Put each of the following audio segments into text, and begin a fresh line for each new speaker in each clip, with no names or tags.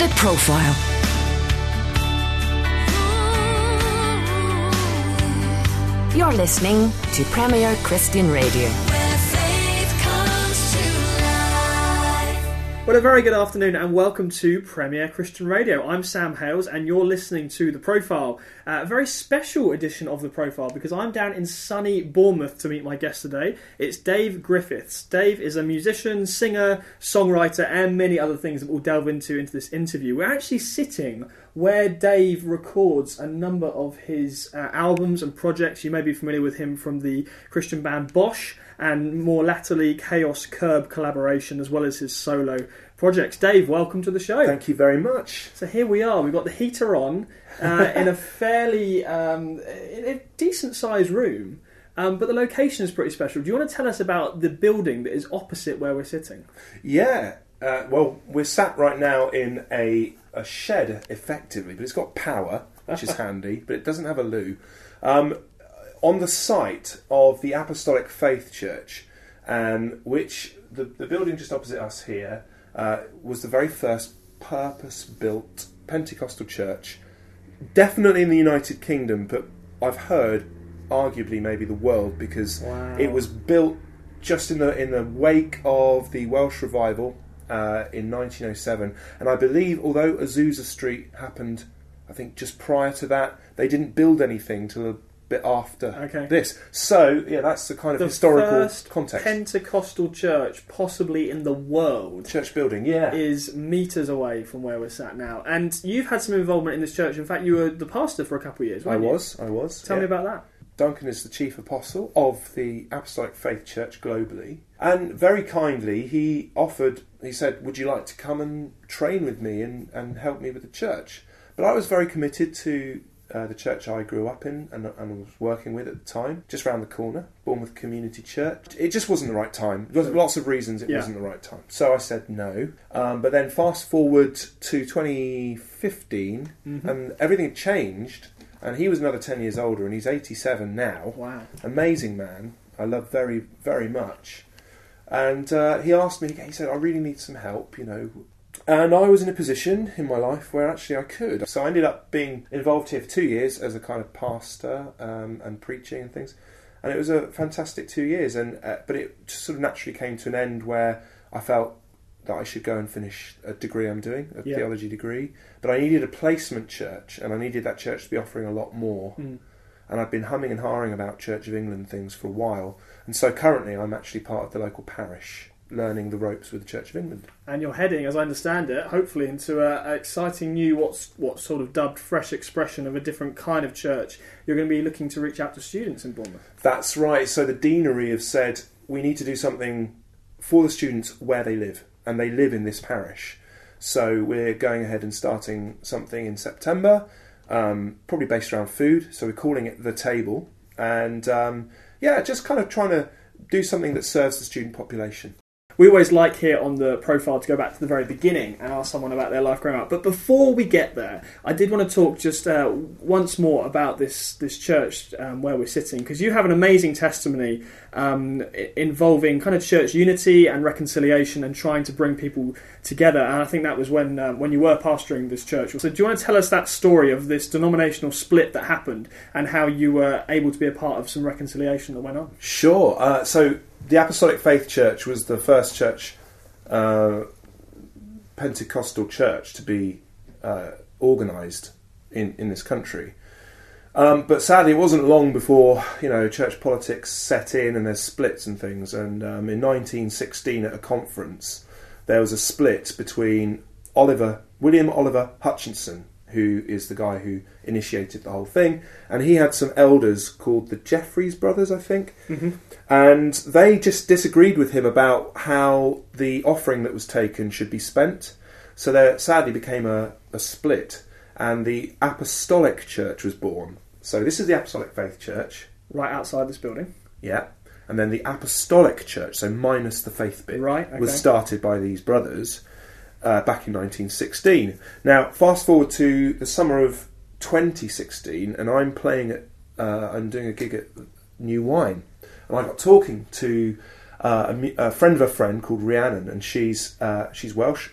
The Profile. You're listening to Premier Christian Radio.
Well, a very good afternoon and welcome to Premier Christian Radio. I'm Sam Hailes and you're listening to The Profile, uh, a very special edition of The Profile because I'm down in sunny Bournemouth to meet my guest today. It's Dave Griffiths. Dave is a musician, singer, songwriter, and many other things that we'll delve into into this interview. We're actually sitting where Dave records a number of his uh, albums and projects. You may be familiar with him from the Christian band BOSH and more latterly Chaos Curb collaboration, as well as his solo projects. Dave, welcome to the show.
Thank you very much.
So here we are. We've got the heater on uh, in a fairly um, in a decent sized room. Um, but the location is pretty special. Do you want to tell us about the building that is opposite where we're sitting?
Yeah. Uh, well, we're sat right now in a, a shed, effectively, but it's got power, which is handy, but it doesn't have a loo. Um, on the site of the Apostolic Faith Church, um, which the, the building just opposite us here uh, was the very first purpose built Pentecostal church, definitely in the United Kingdom, but I've heard arguably maybe the world because
Wow.
it was built just in the in the wake of the Welsh revival uh, in 1907, and I believe although Azusa Street happened, I think just prior to that, they didn't build anything till bit after
Okay.
this. So yeah, that's the kind of
The
historical context.
Pentecostal church, possibly in the world,
Church building, yeah.
is meters away from where we're sat now. And you've had some involvement in this church. In fact, you were the pastor for a couple of years.
I
weren't you?
was, I was.
Tell
yeah.
me about that.
Duncan is the chief apostle of the Apostolic Faith Church globally. And very kindly, he offered, he said, Would you like to come and train with me and, and help me with the church? But I was very committed to uh, the church I grew up in and, and was working with at the time, just round the corner, Bournemouth Community Church. It just wasn't the right time. There was lots of reasons it
Yeah.
wasn't the right time. So I said no. Um, but then fast forward to 2015,
Mm-hmm.
and everything had changed. And he was another 10 years older, and he's 87 now
Wow.
amazing man. I love very, very much. And uh, he asked me, he said, I really need some help, you know. And I was in a position in my life where actually I could. So I ended up being involved here for two years as a kind of pastor um, and preaching and things. And it was a fantastic two years. And uh, But it just sort of naturally came to an end where I felt that I should go and finish a degree I'm doing, a
Yeah.
theology degree. But I needed a placement church, and I needed that church to be offering a lot more
Mm.
and I've been humming and hawing about Church of England things for a while. And so currently I'm actually part of the local parish, learning the ropes with the Church of England.
And you're heading, as I understand it, hopefully into an exciting new, what's what's sort of dubbed fresh expression of a different kind of church. You're going to be looking to reach out to students in Bournemouth.
That's right. So the deanery have said we need to do something for the students where they live, and they live in this parish. So we're going ahead and starting something in September, um, probably based around food. So we're calling it the table, and um, yeah, just kind of trying to do something that serves the student population.
We always like here on the profile to go back to the very beginning and ask someone about their life growing up. But before we get there, I did want to talk just uh, once more about this this church um, where we're sitting because you have an amazing testimony um, involving kind of church unity and reconciliation and trying to bring people together. And I think that was when um, when you were pastoring this church. So do you want to tell us that story of this denominational split that happened and how you were able to be a part of some reconciliation that went on?
Sure. Uh, so the Apostolic Faith Church was the first church, uh, Pentecostal church, to be uh, organised in, in this country. Um, but sadly, it wasn't long before you know church politics set in and there's splits and things. And um, in 1916, at a conference, there was a split between Oliver William Oliver Hutchinson, who is the guy who initiated the whole thing, and he had some elders called the Jeffreys brothers, I think, mm-hmm. and they just disagreed with him about how the offering that was taken should be spent. So there sadly became a, a split, and the Apostolic Church was born. So this is the Apostolic Faith Church,
Right outside this building,
yeah, and then the Apostolic Church, so minus the faith bit,
Right,
was started by these brothers uh, back in 1916. Now, fast forward to the summer of 2016, and I'm playing at, uh, I'm doing a gig at New Wine, and I got talking to uh, a, a friend of a friend called Rhiannon, and she's uh, she's Welsh,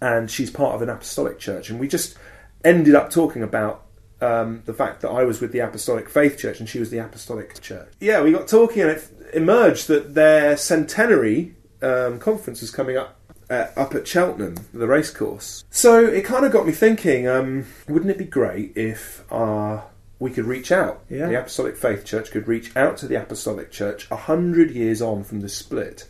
and she's part of an apostolic church. And we just ended up talking about um, the fact that I was with the Apostolic Faith Church and she was the Apostolic Church. Yeah, we got talking, and it emerged that their centenary um, conference was coming up. Uh, up at Cheltenham, the racecourse. So it kind of got me thinking: um, wouldn't it be great if uh, we could reach out?
Yeah.
The Apostolic Faith Church could reach out to the Apostolic Church a hundred years on from the split,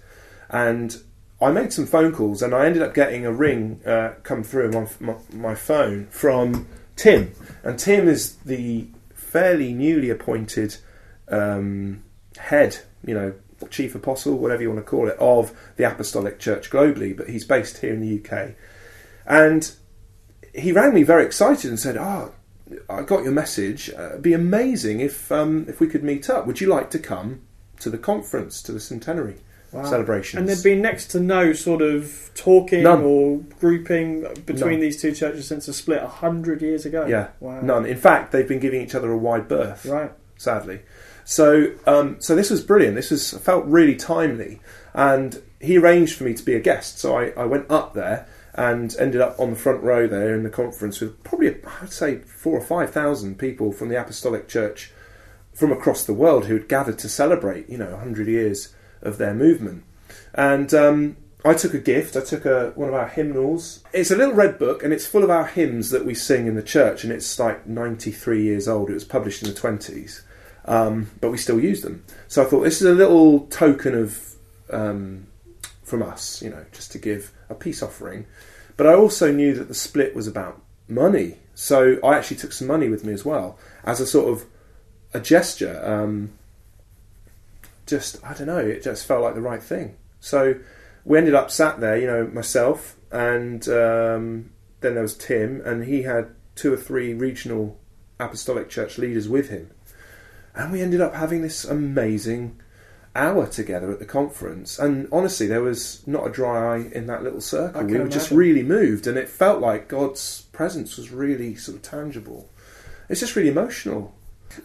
and I made some phone calls, and I ended up getting a ring uh, come through on my, my phone from Tim, and Tim is the fairly newly appointed um, head, you know, chief apostle, whatever you want to call it, of the Apostolic Church globally, but he's based here in the UK. And he rang me very excited and said, "Oh, I got your message. Uh, it'd be amazing if um, if we could meet up. Would you like to come to the conference, to the centenary
Wow.
celebrations?"
And there'd been next to no sort of talking
None.
or grouping between
None.
these two churches since the split a hundred years ago.
yeah,
Wow.
none. In fact, they've been giving each other a wide berth.
Right.
sadly. So, um, so this was brilliant. This was felt really timely, and he arranged for me to be a guest. So I, I went up there and ended up on the front row there in the conference with probably I'd say four or five thousand people from the Apostolic Church from across the world who had gathered to celebrate, you know, hundred years of their movement. And um, I took a gift. I took a one of our hymnals. It's a little red book, and it's full of our hymns that we sing in the church. And it's like ninety three years old. It was published in the twenties, um, but we still use them. So I thought this is a little token of um, from us, you know, just to give a peace offering. But I also knew that the split was about money, so I actually took some money with me as well as a sort of a gesture. Um, just I don't know, it just felt like the right thing. So we ended up sat there, you know, myself and um, then there was Tim, and he had two or three regional apostolic church leaders with him, and we ended up having this amazing hour together at the conference. And honestly, there was not a dry eye in that little circle. We were just really moved, and it felt like God's presence was really sort of tangible. It's just really emotional.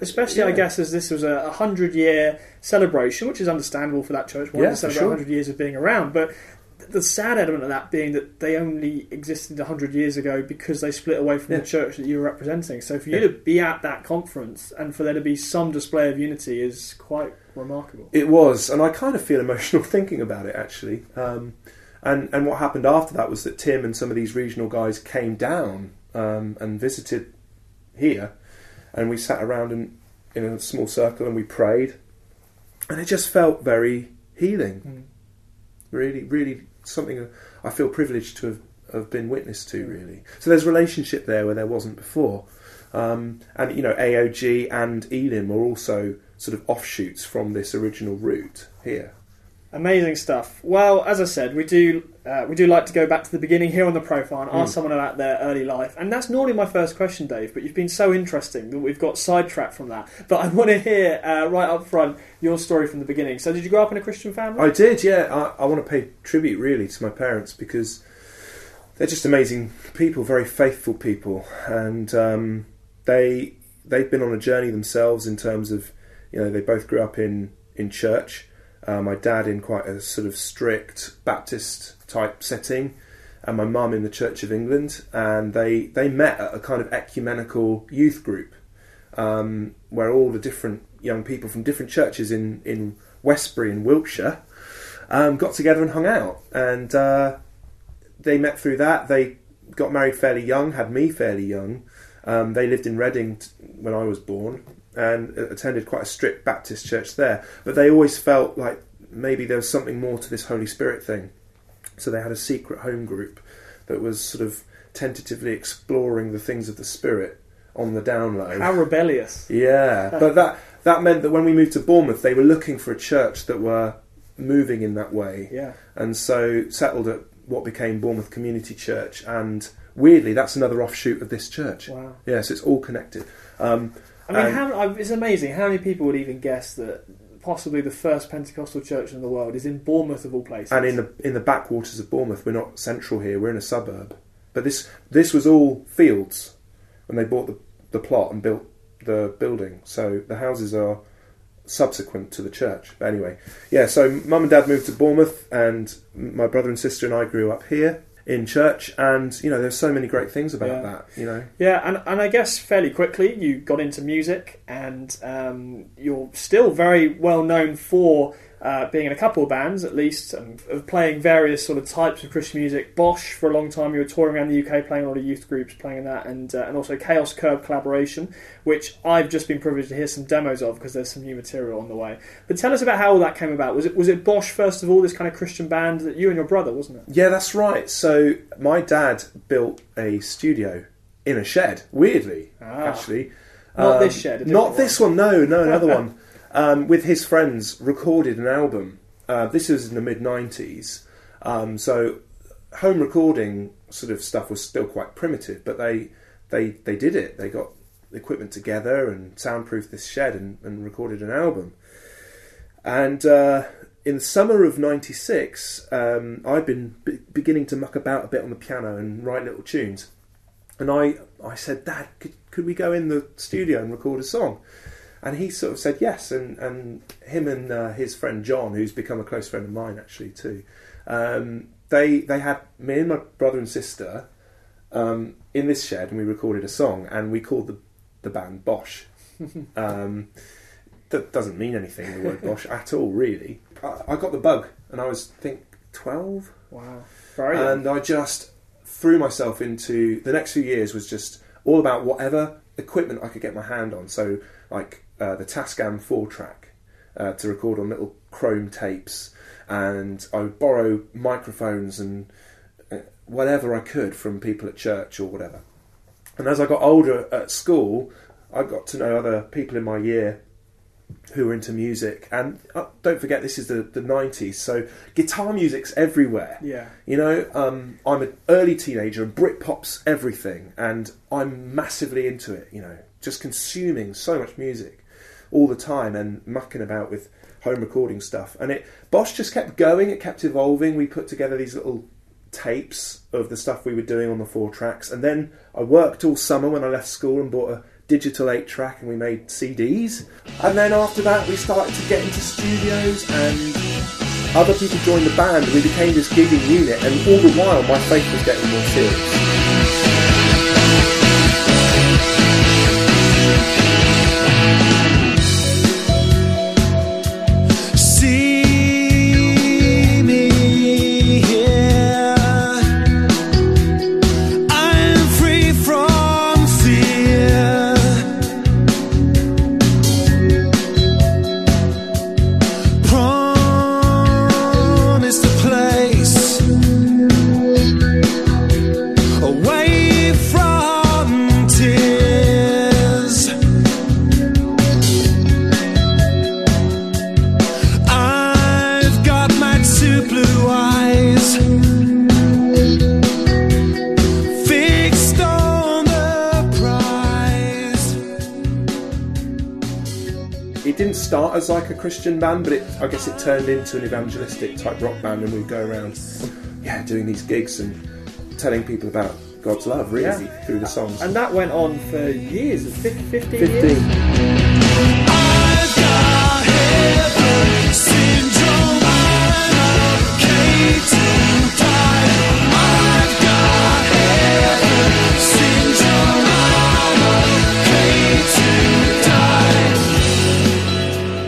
Especially, I guess, as this was a a hundred year celebration, which is understandable for that church, wanting
Yeah,
to celebrate
sure.
hundred years of being around. But the sad element of that being that they only existed hundred years ago because they split away from
Yeah.
the church that you were representing. So for you
Yeah.
to be at that conference and for there to be some display of unity is quite remarkable.
It was, and I kind of feel emotional thinking about it actually. Um, and and what happened after that was that Tim and some of these regional guys came down um, and visited here, and we sat around in in a small circle and we prayed, and it just felt very healing.
Mm.
Really, really something I feel privileged to have, have been witness to. Really, so there's relationship there where there wasn't before. Um, and you know, AOG and Elim are also sort of offshoots from this original route here.
Amazing stuff. Well, as I said, we do uh, we do like to go back to the beginning here on the profile and ask
Mm.
someone about their early life, and that's normally my first question, Dave. But you've been so interesting that we've got sidetracked from that. But I want to hear uh, right up front your story from the beginning. So, did you grow up in a Christian family?
I did, yeah. I, I want to pay tribute really to my parents because they're just amazing people, very faithful people, and um, they they've been on a journey themselves in terms of you know they both grew up in in church. Uh, my dad in quite a sort of strict Baptist type setting, and my mum in the Church of England, and they they met at a kind of ecumenical youth group um, where all the different young people from different churches in in Westbury in Wiltshire um, got together and hung out, and uh, they met through that. They got married fairly young, had me fairly young. Um, they lived in Reading t- when I was born, and attended quite a strict Baptist church there. But they always felt like maybe there was something more to this Holy Spirit thing. So they had a secret home group that was sort of tentatively exploring the things of the Spirit on the down low.
How rebellious!
Yeah, but that that meant that when we moved to Bournemouth, they were looking for a church that were moving in that way,
Yeah,
and so settled at what became Bournemouth Community Church. And weirdly, that's another offshoot of this church.
wow.
Yes, it's all connected. Um,
I mean,
And-
how, it's amazing how many people would even guess that possibly the first Pentecostal church in the world is in Bournemouth of all places.
and in the in the backwaters of Bournemouth, we're not central here; we're in a suburb. But this this was all fields when they bought the the plot and built the building. So the houses are subsequent to the church. But anyway, yeah. So mum and dad moved to Bournemouth, and my brother and sister and I grew up here. In church, and you know, there's so many great things about
Yeah.
that. You know,
Yeah, and, and I guess fairly quickly you got into music, and um, you're still very well known for uh, being in a couple of bands, at least, and playing various sort of types of Christian music. BOSH, for a long time, you were touring around the UK, playing a lot of youth groups, playing in that, and uh, and also Chaos Curb collaboration, which I've just been privileged to hear some demos of because there's some new material on the way. But tell us about how all that came about. Was it was it BOSH first of all, this kind of Christian band that you and your brother, wasn't it?
yeah, that's right. So my dad built a studio in a shed. Weirdly,
Ah.
actually,
Not
Um,
this shed,
not this one. No, no, another one. Um, with his friends, recorded an album. Uh, this was in the mid '90s, um, so home recording sort of stuff was still quite primitive. But they they they did it. They got equipment together and soundproofed this shed and, and recorded an album. And uh, in the summer of '96, um, I'd been be- beginning to muck about a bit on the piano and write little tunes. And I, I said, Dad, could, could we go in the studio and record a song? And he sort of said yes. And, and him and uh, his friend John, who's become a close friend of mine actually too, um, they they had me and my brother and sister um, in this shed, and we recorded a song, and we called the the band BOSH. um, that doesn't mean anything, the word BOSH at all, really. I, I got the bug, and I was I think twelve,
Wow, young.
and I just threw myself into the next few years was just all about whatever equipment I could get my hand on. So like uh, the Tascam four track uh, to record on little chrome tapes, and I would borrow microphones and uh, whatever I could from people at church or whatever. And as I got older at school, I got to know other people in my year who were into music. And uh, don't forget, this is the, the 90s, so guitar music's everywhere.
yeah.
You know, um, I'm an early teenager and Britpop's everything, and I'm massively into it, you know, just consuming so much music all the time and mucking about with home recording stuff. And it BOSH just kept going, it kept evolving. We put together these little tapes of the stuff we were doing on the four tracks, and then I worked all summer when I left school and bought a digital eight track and we made CDs. And then after that, we started to get into studios and other people joined the band we became this gigging unit and all the while my faith was getting more serious. as like a Christian band, but it, I guess it turned into an evangelistic type rock band, and we'd go around, yeah, doing these gigs and telling people about God's love, really,
yeah.
through the songs.
And that went on for years, 15,
15.
years.
15.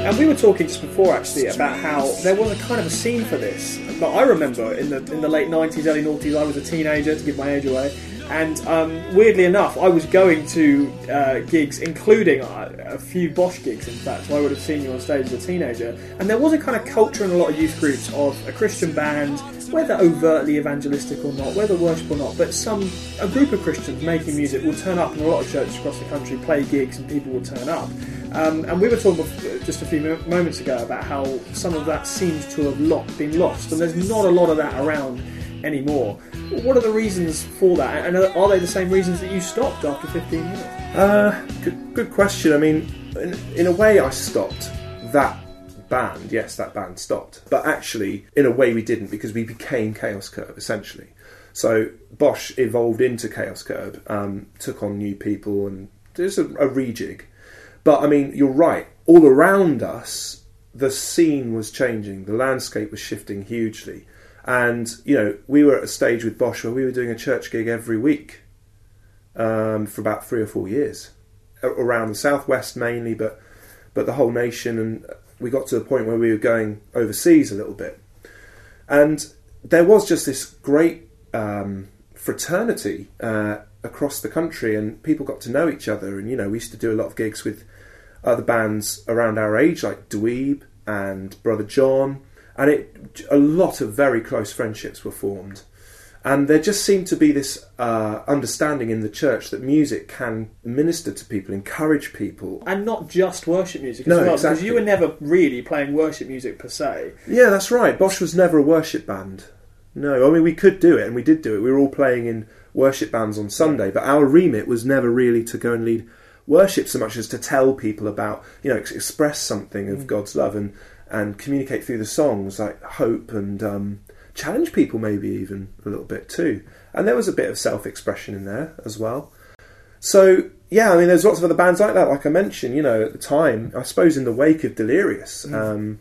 And we were talking just before actually about how there was a kind of a scene for this. But I remember in the in the late nineties, early noughties, I was a teenager to give my age away, and um, weirdly enough, I was going to uh, gigs, including uh, a few BOSH gigs. In fact, so I would have seen you on stage as a teenager, and there was a kind of culture in a lot of youth groups of a Christian band, whether overtly evangelistic or not, whether worship or not, but some a group of Christians making music will turn up in a lot of churches across the country, play gigs, and people will turn up. Um, and we were talking just a few moments ago about how some of that seems to have lo- been lost, and there's not a lot of that around anymore. What are the reasons for that, and are are they the same reasons that you stopped after 15 years?
Uh, good, good question. I mean, in, in a way, I stopped that band. Yes, that band stopped. But actually, in a way, we didn't because we became Chaos Curb essentially. So BOSH evolved into Chaos Curb, um, took on new people, and there's a, a rejig. But I mean, you're right. All around us, the scene was changing. The landscape was shifting hugely, And you know, we were at a stage with BOSH where we were doing a church gig every week um, for about three or four years around the southwest mainly, but but the whole nation. And we got to the point where we were going overseas a little bit, and there was just this great um, fraternity uh, across the country, and people got to know each other. And you know, we used to do a lot of gigs with other bands around our age, like Dweeb and Brother John, and it a lot of very close friendships were formed. And there just seemed to be this uh, understanding in the church that music can minister to people, encourage people.
And not just worship music as
No,
well, because you were never really playing worship music per se.
Yeah, that's right. BOSH was never a worship band. No, I mean we could do it, and we did do it. We were all playing in worship bands on Sunday, but our remit was never really to go and lead worship so much as to tell people about, you know, ex- express something of God's love and and communicate through the songs like hope and um, challenge people maybe even a little bit too. And there was a bit of self-expression in there as well. So yeah, I mean, there's lots of other bands like that. Like I mentioned, you know, at the time, I suppose in the wake of Delirious, um,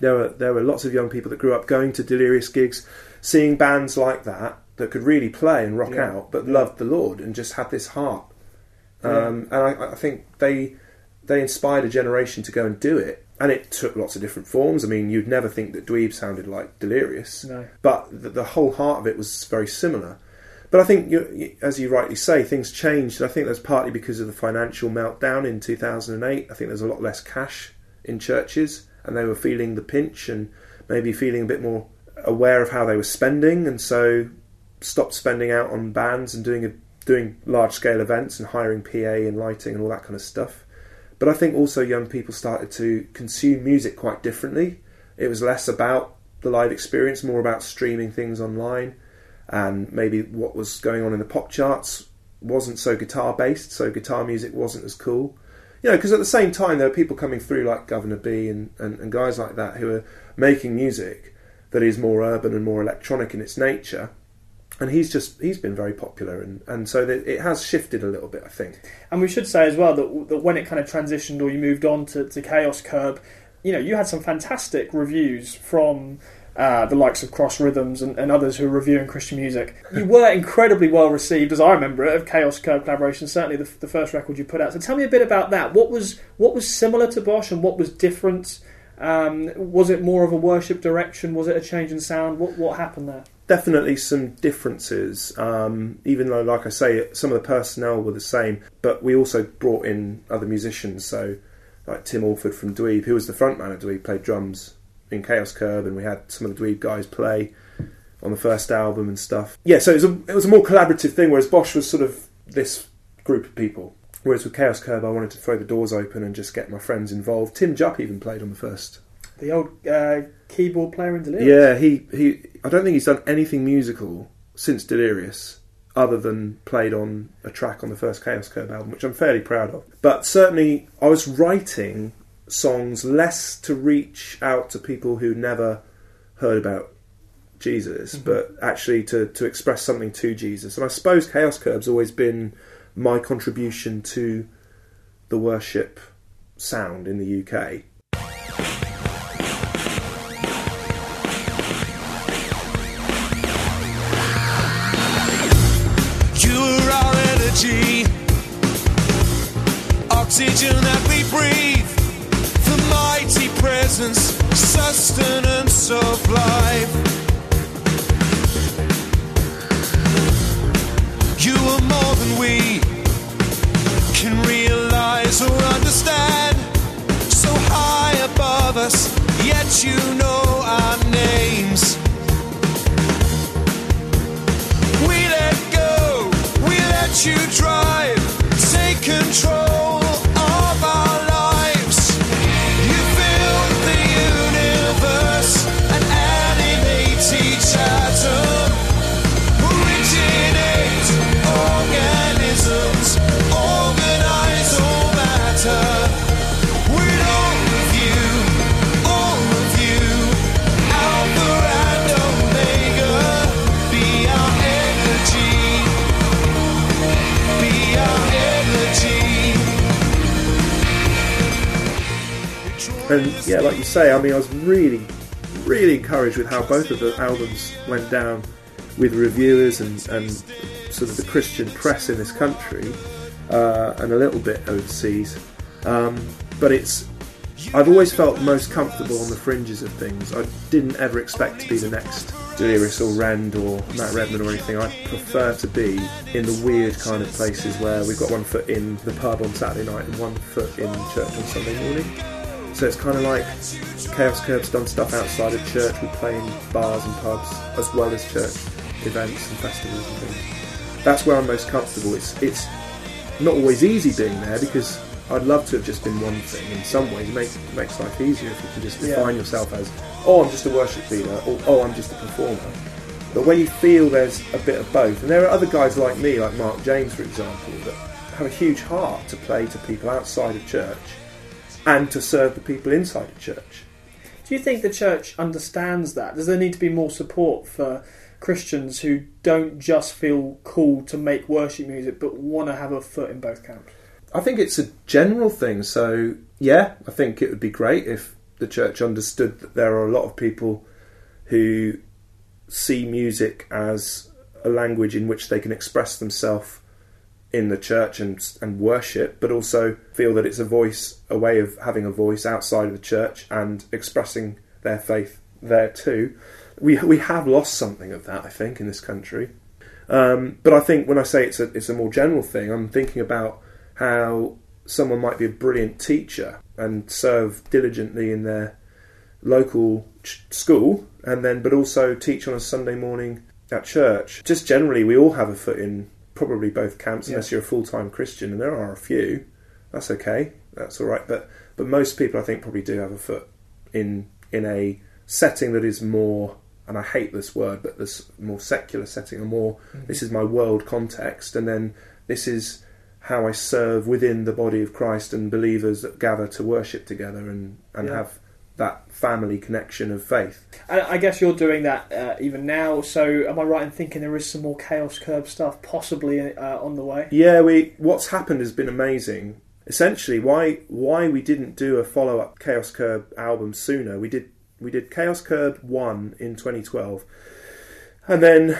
there were there were lots of young people that grew up going to Delirious gigs, seeing bands like that that could really play and rock
Yeah.
out, but loved the Lord and just had this heart. Um, And I, I think they they inspired a generation to go and do it, and it took lots of different forms. I mean, you'd never think that Dweeb sounded like Delirious,
No.
but the, the whole heart of it was very similar. But I think, you, you- as you rightly say, things changed. I think that's partly because of the financial meltdown in 2008. I think there's a lot less cash in churches, and they were feeling the pinch and maybe feeling a bit more aware of how they were spending, and so stopped spending out on bands and doing a, doing large scale events and hiring PA and lighting and all that kind of stuff. But I think also young people started to consume music quite differently. It was less about the live experience, more about streaming things online, and maybe what was going on in the pop charts wasn't so guitar based, so guitar music wasn't as cool. You know, because at the same time there were people coming through like Guvna B and, and, and guys like that who are making music that is more urban and more electronic in its nature. And he's just he's been very popular, and, and so it has shifted a little bit, I think.
And we should say as well that, that when it kind of transitioned or you moved on to, to Chaos Curb, you know, you had some fantastic reviews from uh, the likes of Cross Rhythms and, and others who are reviewing Christian music. You were incredibly well received, as I remember it, of Chaos Curb collaboration. Certainly, the, the first record you put out. So, tell me a bit about that. What was what was similar to BOSH and what was different? Um, was it more of a worship direction? Was it a change in sound? What what happened there?
Definitely some differences. Um, even though, like I say, some of the personnel were the same, but we also brought in other musicians. So, like Tim Alford from Dweeb, who was the frontman of Dweeb, played drums in Chaos Curb, and we had some of the Dweeb guys play on the first album and stuff. Yeah, so it was a, it was a more collaborative thing, whereas BOSH was sort of this group of people. Whereas with Chaos Curb, I wanted to throw the doors open and just get my friends involved. Tim Jupp even played on the first
The old uh, keyboard player in Delirious.
yeah, he, he. I don't think he's done anything musical since Delirious, other than played on a track on the first Chaos Curb album, which I'm fairly proud of. But certainly, I was writing songs less to reach out to people who never heard about Jesus, but actually to to express something to Jesus. And I suppose Chaos Curb's always been my contribution to the worship sound in the UK.
Energy, oxygen that we breathe, the mighty presence, sustenance of life. You are more than we can realize or understand. So high above us, yet you know you drive, take control And
yeah, like you say, I mean, I was really really encouraged with how both of the albums went down with reviewers and, and sort of the Christian press in this country uh, and a little bit overseas. Um, but it's I've always felt most comfortable on the fringes of things. I didn't ever expect to be the next Delirious or Rand or Matt Redman or anything. I prefer to be in the weird kind of places where we've got one foot in the pub on Saturday night and one foot in church on Sunday morning. So it's kind of like Chaos Curb's done stuff outside of church. We play in bars and pubs as well as church events and festivals and things. That's where I'm most comfortable. It's it's not always easy being there because I'd love to have just been one thing. In some ways, it makes, makes life easier if you can just define
Yeah.
yourself as, oh, I'm just a worship leader, or oh, I'm just a performer. But when you feel there's a bit of both, and there are other guys like me, like Mark James, for example, that have a huge heart to play to people outside of church and to serve the people inside of church.
Do you think the church understands that? Does there need to be more support for Christians who don't just feel called to make worship music but want to have a foot in both camps?
I think it's a general thing. So, yeah, I think it would be great if the church understood that there are a lot of people who see music as a language in which they can express themselves in the church and and worship, but also feel that it's a voice, a way of having a voice outside of the church and expressing their faith there too. We we have lost something of that, I think, in this country. Um, but I think when I say it's a it's a more general thing, I'm thinking about how someone might be a brilliant teacher and serve diligently in their local ch- school, and then but also teach on a Sunday morning at church. Just generally, we all have a foot in probably both camps, unless you're a full time Christian, and there are a few. That's okay. That's all right. But but most people, I think, probably do have a foot in in a setting that is more. And I hate this word, but this more secular setting, a more mm-hmm. this is my world context, and then this is how I serve within the body of Christ and believers that gather to worship together and, and
Yeah.
have that family connection of faith.
I, I guess you're doing that uh, even now. So, am I right in thinking there is some more Chaos Curb stuff possibly uh, on the way?
Yeah, we what's happened has been amazing. Essentially, why why we didn't do a follow up Chaos Curb album sooner? We did we did Chaos Curb one in 2012, and then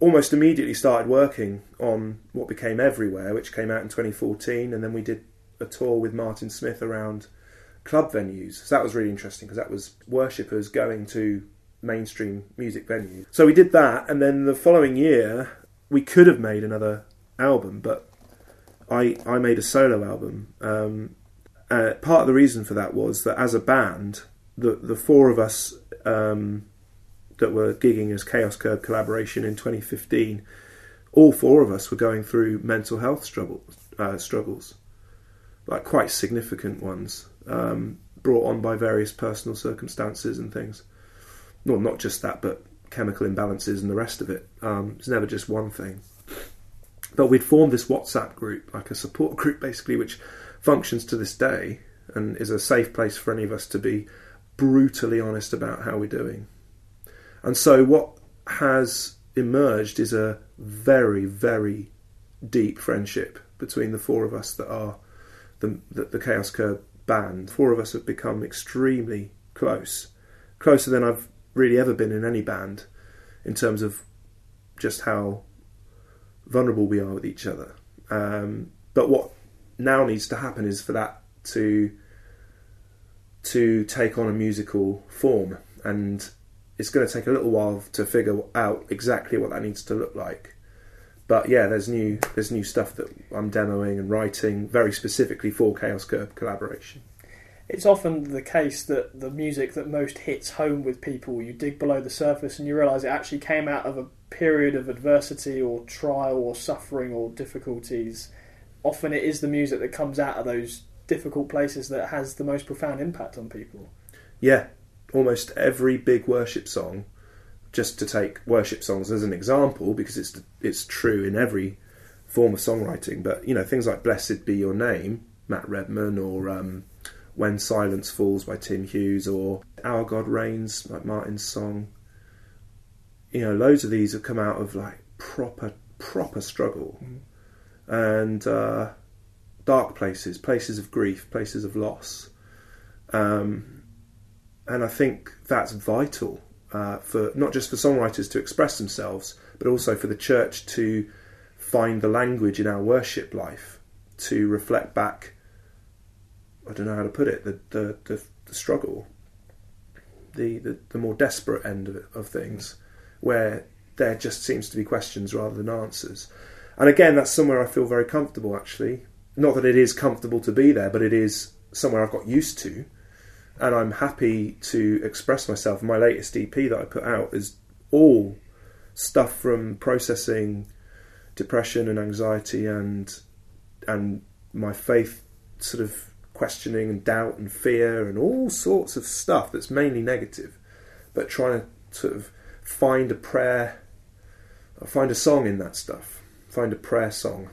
almost immediately started working on what became Everywhere, which came out in 2014, and then we did a tour with Martin Smith around club venues. So that was really interesting because that was worshippers going to mainstream music venues. So we did that, and then the following year we could have made another album, but I I made a solo album. Um, uh, part of the reason for that was that as a band, the the four of us um, that were gigging as Chaos Curb collaboration in 2015, all four of us were going through mental health uh, struggles, like quite significant ones, um, brought on by various personal circumstances and things. No, not just that, but chemical imbalances and the rest of it. Um, it's never just one thing. But we'd formed this WhatsApp group, like a support group basically, which functions to this day and is a safe place for any of us to be brutally honest about how we're doing. And so what has emerged is a very, very deep friendship between the four of us that are the, the, the Chaos Curb band. Four of us have become extremely close, closer than I've really ever been in any band in terms of just how vulnerable we are with each other. Um, but what now needs to happen is for that to to take on a musical form, and it's going to take a little while to figure out exactly what that needs to look like. But yeah, there's new there's new stuff that I'm demoing and writing very specifically for Chaos Curb collaboration.
It's often the case that the music that most hits home with people, you dig below the surface and you realise it actually came out of a period of adversity or trial or suffering or difficulties. Often it is the music that comes out of those difficult places that has the most profound impact on people.
Yeah, almost every big worship song, just to take worship songs as an example, because it's it's true in every form of songwriting. But you know things like "Blessed Be Your Name," Matt Redman, or um, "When Silence Falls" by Tim Hughes, or "Our God Reigns" like Martin's song. You know, loads of these have come out of like proper proper struggle, and uh, dark places, places of grief, places of loss. Um, and I think that's vital uh, for not just for songwriters to express themselves, but also for the church to find the language in our worship life to reflect back. I don't know how to put it. The the, the, the struggle, the, the the more desperate end of, of things, where there just seems to be questions rather than answers. And again, that's somewhere I feel very comfortable. Actually, not that it is comfortable to be there, but it is somewhere I've got used to and I'm happy to express myself. My latest EP that I put out is all stuff from processing depression and anxiety and and my faith sort of questioning and doubt and fear and all sorts of stuff that's mainly negative, but trying to sort of find a prayer, find a song in that stuff, find a prayer song,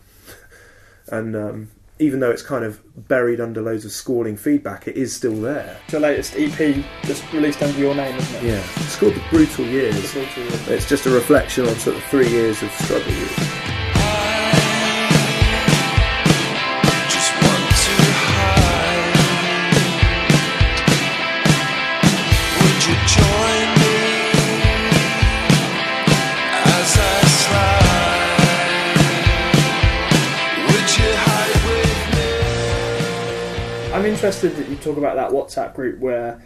and um, even though it's kind of buried under loads of squalling feedback, it is still there.
The latest EP just released under your name, isn't it?
Yeah, it's called The Brutal Years.
The Brutal Years.
It's just a reflection on sort of three years of struggle.
Interested that you talk about that WhatsApp group where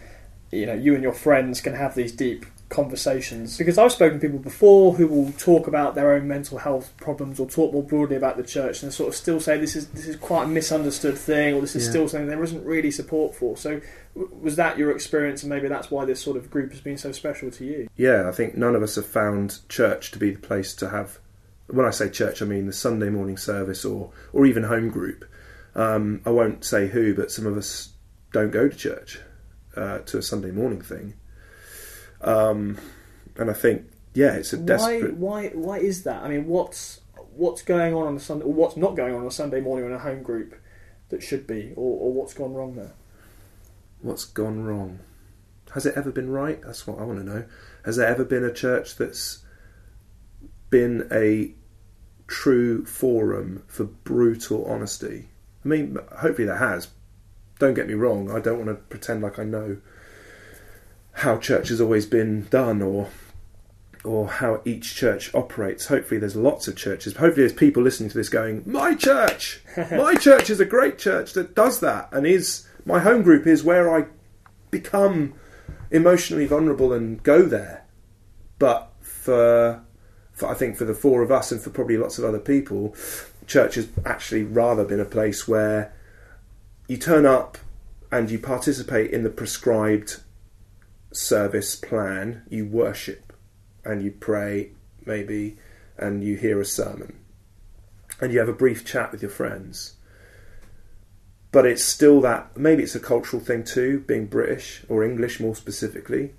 you know you and your friends can have these deep conversations because I've spoken to people before who will talk about their own mental health problems or talk more broadly about the church and sort of still say this is this is quite a misunderstood thing or this is
Yeah.
still something there isn't really support for. So was that your experience and maybe that's why this sort of group has been so special to you?
Yeah, I think none of us have found church to be the place to have. When I say church, I mean the Sunday morning service or or even home group. Um, I won't say who, but some of us don't go to church uh, to a Sunday morning thing. Um, and I think, yeah, it's a
Why
desperate.
why why is that? I mean what's what's going on on a Sunday or what's not going on on a Sunday morning in a home group that should be or, or what's gone wrong there?
What's gone wrong? Has it ever been right? That's what I want to know. Has there ever been a church that's been a true forum for brutal honesty? I mean, hopefully there has. Don't get me wrong. I don't want to pretend like I know how church has always been done or or how each church operates. Hopefully there's lots of churches. Hopefully there's people listening to this going, "My church, my church is a great church that does that and is my home group is where I become emotionally vulnerable and go there." But for, for I think for the four of us and for probably lots of other people, church has actually rather been a place where you turn up and you participate in the prescribed service plan, you worship and you pray, maybe, and you hear a sermon, and you have a brief chat with your friends. But it's still that maybe it's a cultural thing too, being British or English more specifically.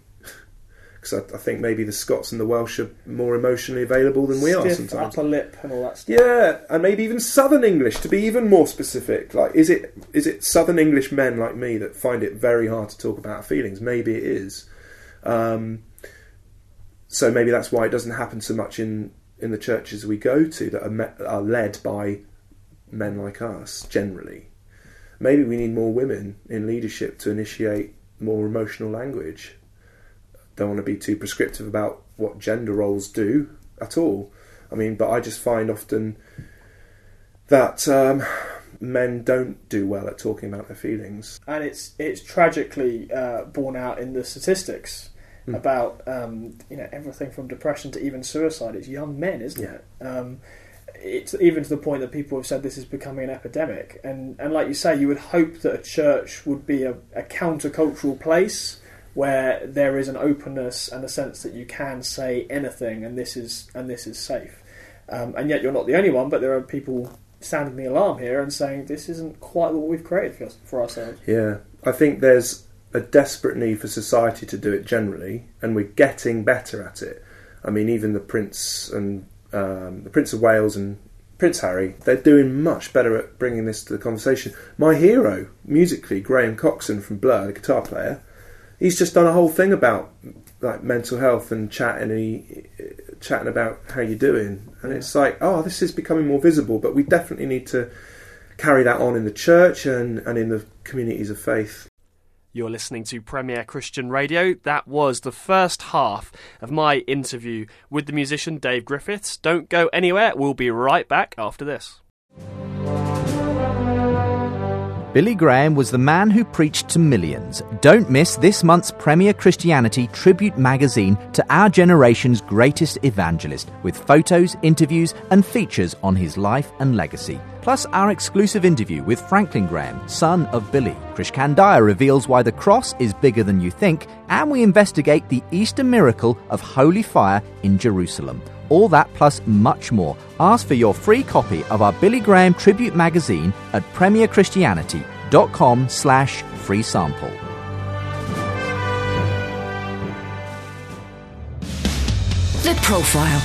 Because I, I think maybe the Scots and the Welsh are more emotionally available than we are sometimes.
upper lip and all that stuff.
Yeah, and maybe even Southern English to be even more specific. Like, is it is it Southern English men like me that find it very hard to talk about feelings? Maybe it is. Um, so maybe that's why it doesn't happen so much in in the churches we go to that are, me- are led by men like us generally. Maybe we need more women in leadership to initiate more emotional language. Don't want to be too prescriptive about what gender roles do at all. I mean, but I just find often that um, men don't do well at talking about their feelings.
and it's it's tragically uh, borne out in the statistics
Mm.
about um, you know everything from depression to even suicide. It's young men, isn't
Yeah.
it? Um, it's even to the point that people have said this is becoming an epidemic, and and like you say, you would hope that a church would be a, a countercultural place where there is an openness and a sense that you can say anything, and this is and this is safe. Um, and yet you're not the only one, but there are people sounding the alarm here and saying this isn't quite what we've created for, for ourselves.
Yeah, I think there's a desperate need for society to do it generally, and we're getting better at it. I mean, even the Prince and um, the Prince of Wales and Prince Harry, they're doing much better at bringing this to the conversation. My hero, musically, Graham Coxon from Blur, the guitar player, he's just done a whole thing about like mental health and chatting and he, chatting about how you're doing, and it's like, oh, this is becoming more visible, but we definitely need to carry that on in the church and, and in the communities of faith.
You're listening to Premier Christian Radio. That was the first half of my interview with the musician Dave Griffiths. Don't go anywhere, we'll be right back after this.
Billy Graham was the man who preached to millions. Don't miss this month's Premier Christianity Tribute magazine to our generation's greatest evangelist, with photos, interviews, and features on his life and legacy. Plus, our exclusive interview with Franklin Graham, son of Billy. Krish Kandiah reveals why the cross is bigger than you think, and we investigate the Easter miracle of holy fire in Jerusalem. All that plus much more. Ask for your free copy of our Billy Graham Tribute magazine at premierchristianity.com slash free sample.
The Profile.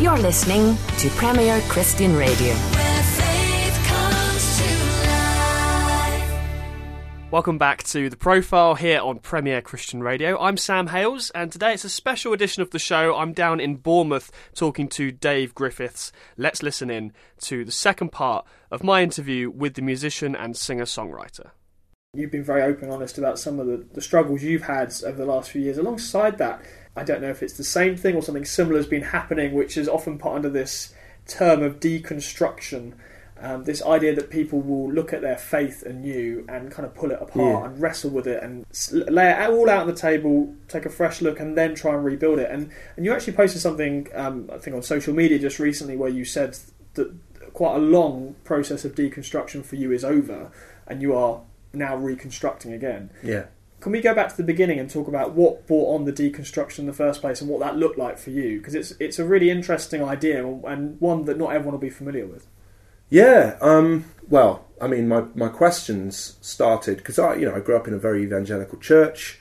You're listening to Premier Christian Radio.
Welcome back to The Profile here on Premier Christian Radio. I'm Sam Hailes, and today it's a special edition of the show. I'm down in Bournemouth talking to Dave Griffiths. Let's listen in to the second part of my interview with the musician and singer songwriter. You've been very open honest about some of the, the struggles you've had over the last few years. Alongside that, I don't know if it's the same thing or something similar has been happening, which is often put under this term of deconstruction. Um, this idea that people will look at their faith and you and kind of pull it apart
Yeah.
and wrestle with it and lay it all out on the table, take a fresh look, and then try and rebuild it. And and you actually posted something um, I think on social media just recently where you said that quite a long process of deconstruction for you is over, and you are now reconstructing again.
Yeah.
Can we go back to the beginning and talk about what brought on the deconstruction in the first place and what that looked like for you? Because it's it's a really interesting idea and one that not everyone will be familiar with.
Yeah. Um, well, I mean, my, my questions started because I, you know, I grew up in a very evangelical church,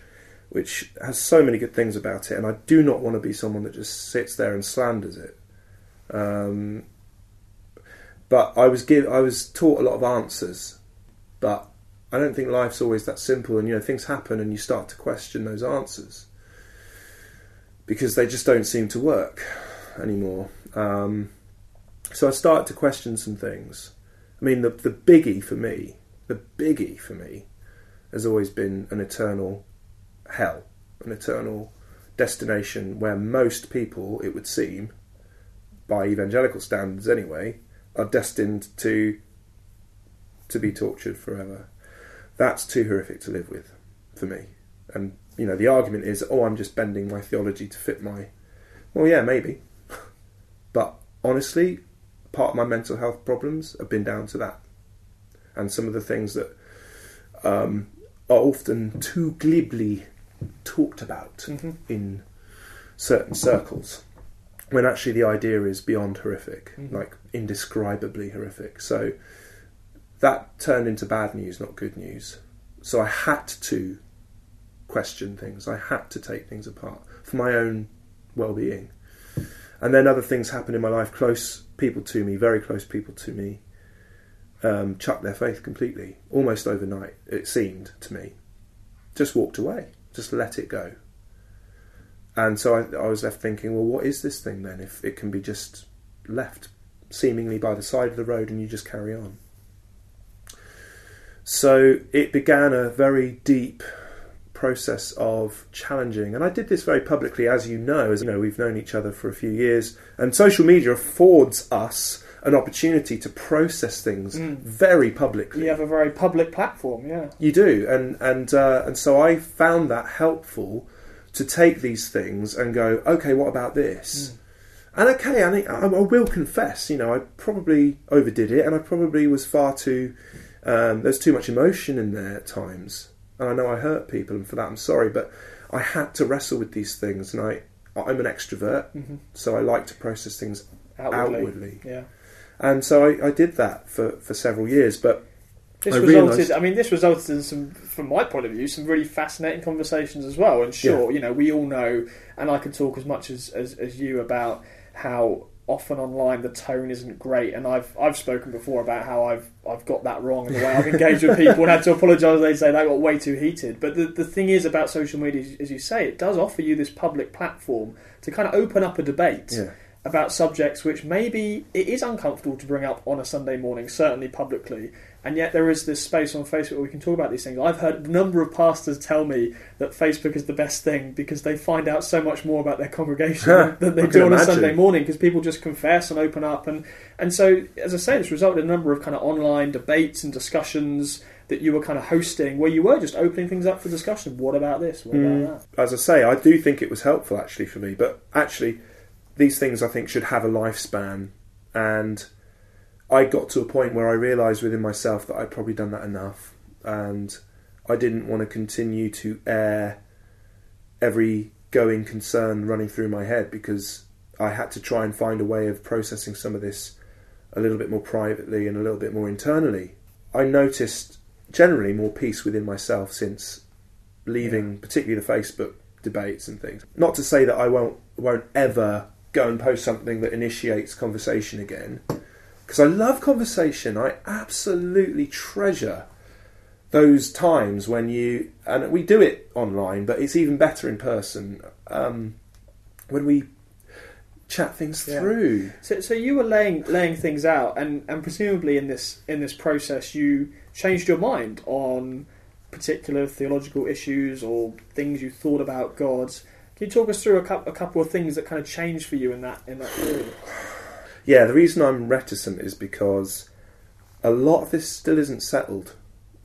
which has so many good things about it, and I do not want to be someone that just sits there and slanders it. Um, but I was give, I was taught a lot of answers, but I don't think life's always that simple, and you know, things happen, and you start to question those answers because they just don't seem to work anymore. Um, so I started to question some things. I mean, the the biggie for me, the biggie for me, has always been an eternal hell, an eternal destination where most people, it would seem, by evangelical standards anyway, are destined to to be tortured forever. That's too horrific to live with for me. And you know, the argument is, oh, I'm just bending my theology to fit my. Well, yeah, maybe, but honestly, part of my mental health problems have been down to that, and some of the things that um, are often too glibly talked about in certain circles, when actually the idea is beyond horrific, like indescribably horrific. So that turned into bad news, not good news. So I had to question things. I had to take things apart for my own well-being. And then other things happened in my life. Close people to me, very close people to me, um, chucked their faith completely, almost overnight. It seemed to me, just walked away, just let it go. And so I, I was left thinking, well, what is this thing then? If it can be just left seemingly by the side of the road and you just carry on. So it began a very deep process of challenging, and I did this very publicly, as you know, as you know, we've known each other for a few years, and social media affords us an opportunity to process things very publicly.
You have a very public platform, yeah.
You do, and and uh, and so I found that helpful to take these things and go, okay, what about this? And okay, I I, I will confess, you know, I probably overdid it, and I probably was far too. Um, there's too much emotion in there at times, and I know I hurt people, and for that I'm sorry. But I had to wrestle with these things, and I I'm an extrovert, mm-hmm. so I like to process things
Outwardly.
outwardly.
Yeah.
and so I, I did that for for several years. But
This
I
resulted.
realised-
I mean, this resulted in some, from my point of view, some really fascinating conversations as well. And sure, you know, we all know, and I can talk as much as, as, as you about how often online the tone isn't great. And I've I've spoken before about how I've I've got that wrong and the way I've engaged with people and had to apologise. They say they got way too heated. But the the thing is about social media, as you say, it does offer you this public platform to kind of open up a debate.
Yeah.
about subjects which maybe it is uncomfortable to bring up on a Sunday morning, certainly publicly, and yet there is this space on Facebook where we can talk about these things. I've heard a number of pastors tell me that Facebook is the best thing because they find out so much more about their congregation than they do on a. Sunday morning because people just confess and open up and and so as I say, it's resulted in a number of kind of online debates and discussions that you were kind of hosting where you were just opening things up for discussion. What about this? What
Mm.
about that?
as I say, I do think it was helpful actually for me. But actually, these things I think should have a lifespan, and I got to a point where I realised within myself that I'd probably done that enough, and I didn't want to continue to air every going concern running through my head because I had to try and find a way of processing some of this a little bit more privately and a little bit more internally. I noticed generally more peace within myself since leaving, particularly the Facebook debates and things. Not to say that I won't won't ever go and post something that initiates conversation again, because I love conversation. I absolutely treasure those times when you and we do it online, but it's even better in person um, when we chat things
Yeah.
through.
So, so you were laying laying things out, and, and presumably in this in this process, you changed your mind on particular theological issues or things you thought about God. Can you talk us through a, a couple of things that kind of changed for you in that in that period?
Yeah, the reason I'm reticent is because a lot of this still isn't settled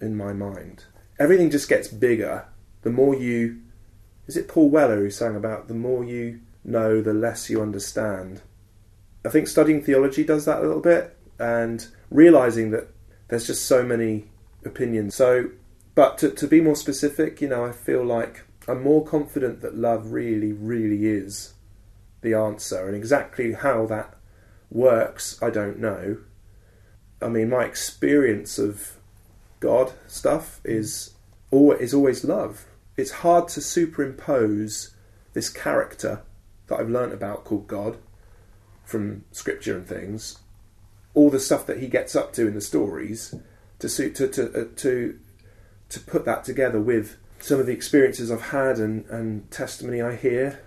in my mind. Everything just gets bigger the more you. Is it Paul Weller who sang about the more you know, the less you understand? I think studying theology does that a little bit and realizing that there's just so many opinions. So, but to, to be more specific, you know, I feel like I'm more confident that love really, really is the answer, and exactly how that works, I don't know. I mean, my experience of God stuff is always, is always love. It's hard to superimpose this character that I've learnt about called God from scripture and things, all the stuff that he gets up to in the stories, to to to uh, to to put that together with some of the experiences I've had and, and testimony I hear.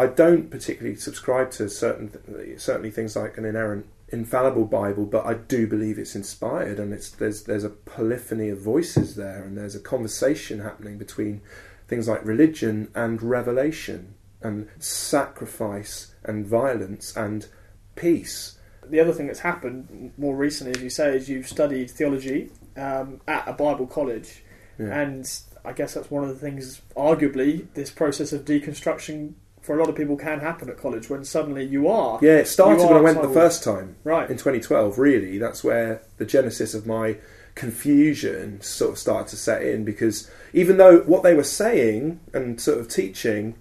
I don't particularly subscribe to certain certainly things like an inerrant, infallible Bible, but I do believe it's inspired and it's there's there's a polyphony of voices there and there's a conversation happening between things like religion and revelation and sacrifice and violence and peace.
The other thing that's happened more recently, as you say, is you've studied theology um, at a Bible college,
Yeah.
and I guess that's one of the things. Arguably, this process of deconstruction for a lot of people can happen at college when suddenly you are
Yeah, it started when I went the first time.
right.
in 2012 really that's where the genesis of my confusion sort of started to set in because even though what they were saying and sort of teaching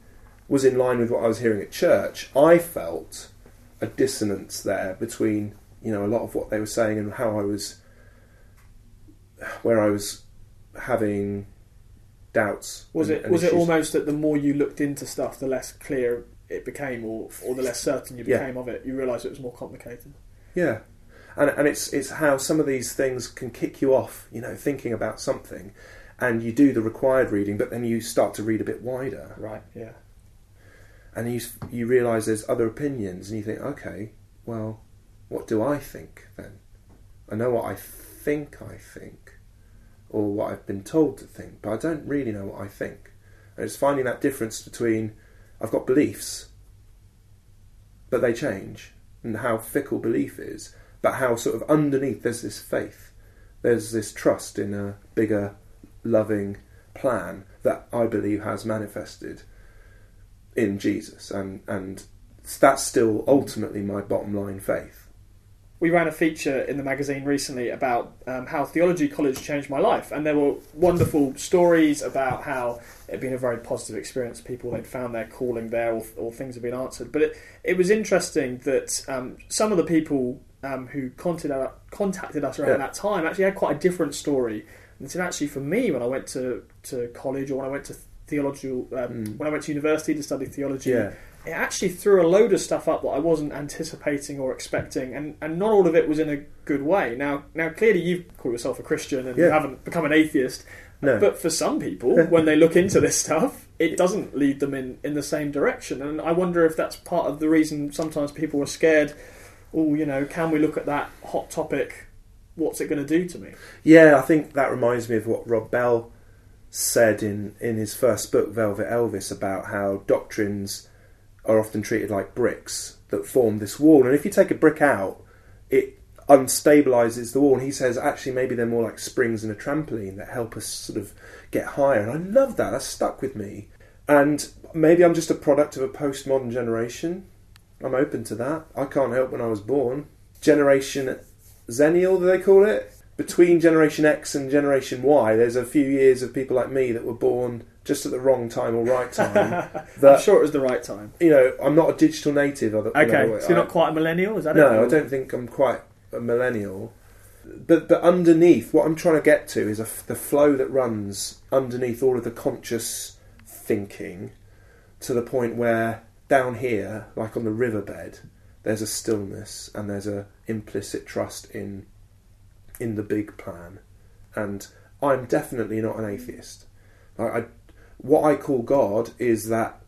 was in line with what I was hearing at church I felt a dissonance there between you know a lot of what they were saying and how I was where I was having doubts
Was
and-
it
and
was it almost that the more you looked into stuff, the less clear it became, or or the less certain you
Yeah.
became of it? You realised it was more complicated.
Yeah, and and it's it's how some of these things can kick you off. You know, thinking about something, and you do the required reading, but then you start to read a bit wider,
Right. Yeah.
and you you realise there's other opinions, and you think, okay, well, what do I think then? I know what I think I think, or what I've been told to think, but I don't really know what I think. And it's finding that difference between I've got beliefs, but they change, and how fickle belief is, but how sort of underneath there's this faith, there's this trust in a bigger, loving plan that I believe has manifested in Jesus, and and that's still ultimately my bottom line faith.
We ran a feature in the magazine recently about um, how theology college changed my life, and there were wonderful stories about how it had been a very positive experience. People they'd found their calling there, or, or things had been answered. But it, it was interesting that um, some of the people um, who contacted, contacted us around
Yeah.
that time actually had quite a different story. And said, actually, for me, when I went to, to college or when I went to theological, um,
Mm.
when I went to university to study theology,
Yeah.
It actually threw a load of stuff up that I wasn't anticipating or expecting, and, and not all of it was in a good way. Now, now clearly you call yourself a Christian and you haven't become an atheist,
No.
but for some people, when they look into this stuff, it doesn't lead them in, in the same direction. And I wonder if that's part of the reason sometimes people are scared. Oh, you know, can we look at that hot topic? What's it going to do to me?
Yeah, I think that reminds me of what Rob Bell said in, in his first book, Velvet Elvis, about how doctrines are often treated like bricks that form this wall. And if you take a brick out, it unstabilizes the wall. And he says actually maybe they're more like springs in a trampoline that help us sort of get higher. And I love that. That's stuck with me. And maybe I'm just a product of a postmodern generation. I'm open to that. I can't help when I was born. Generation Xennial, do they call it? Between Generation X and Generation Y, there's a few years of people like me that were born just at the wrong time or right time.
I'm sure it was the right time.
you know, I'm not a digital native. Other,
Okay,
no,
so you're
I-
not quite a millennial, is that it?
no, I don't think I'm quite a millennial. But but underneath, what I'm trying to get to is f the flow that runs underneath all of the conscious thinking, to the point where down here, like on the riverbed, there's a stillness and there's a implicit trust in in the big plan. And I'm definitely not an atheist. Like I, what I call God is that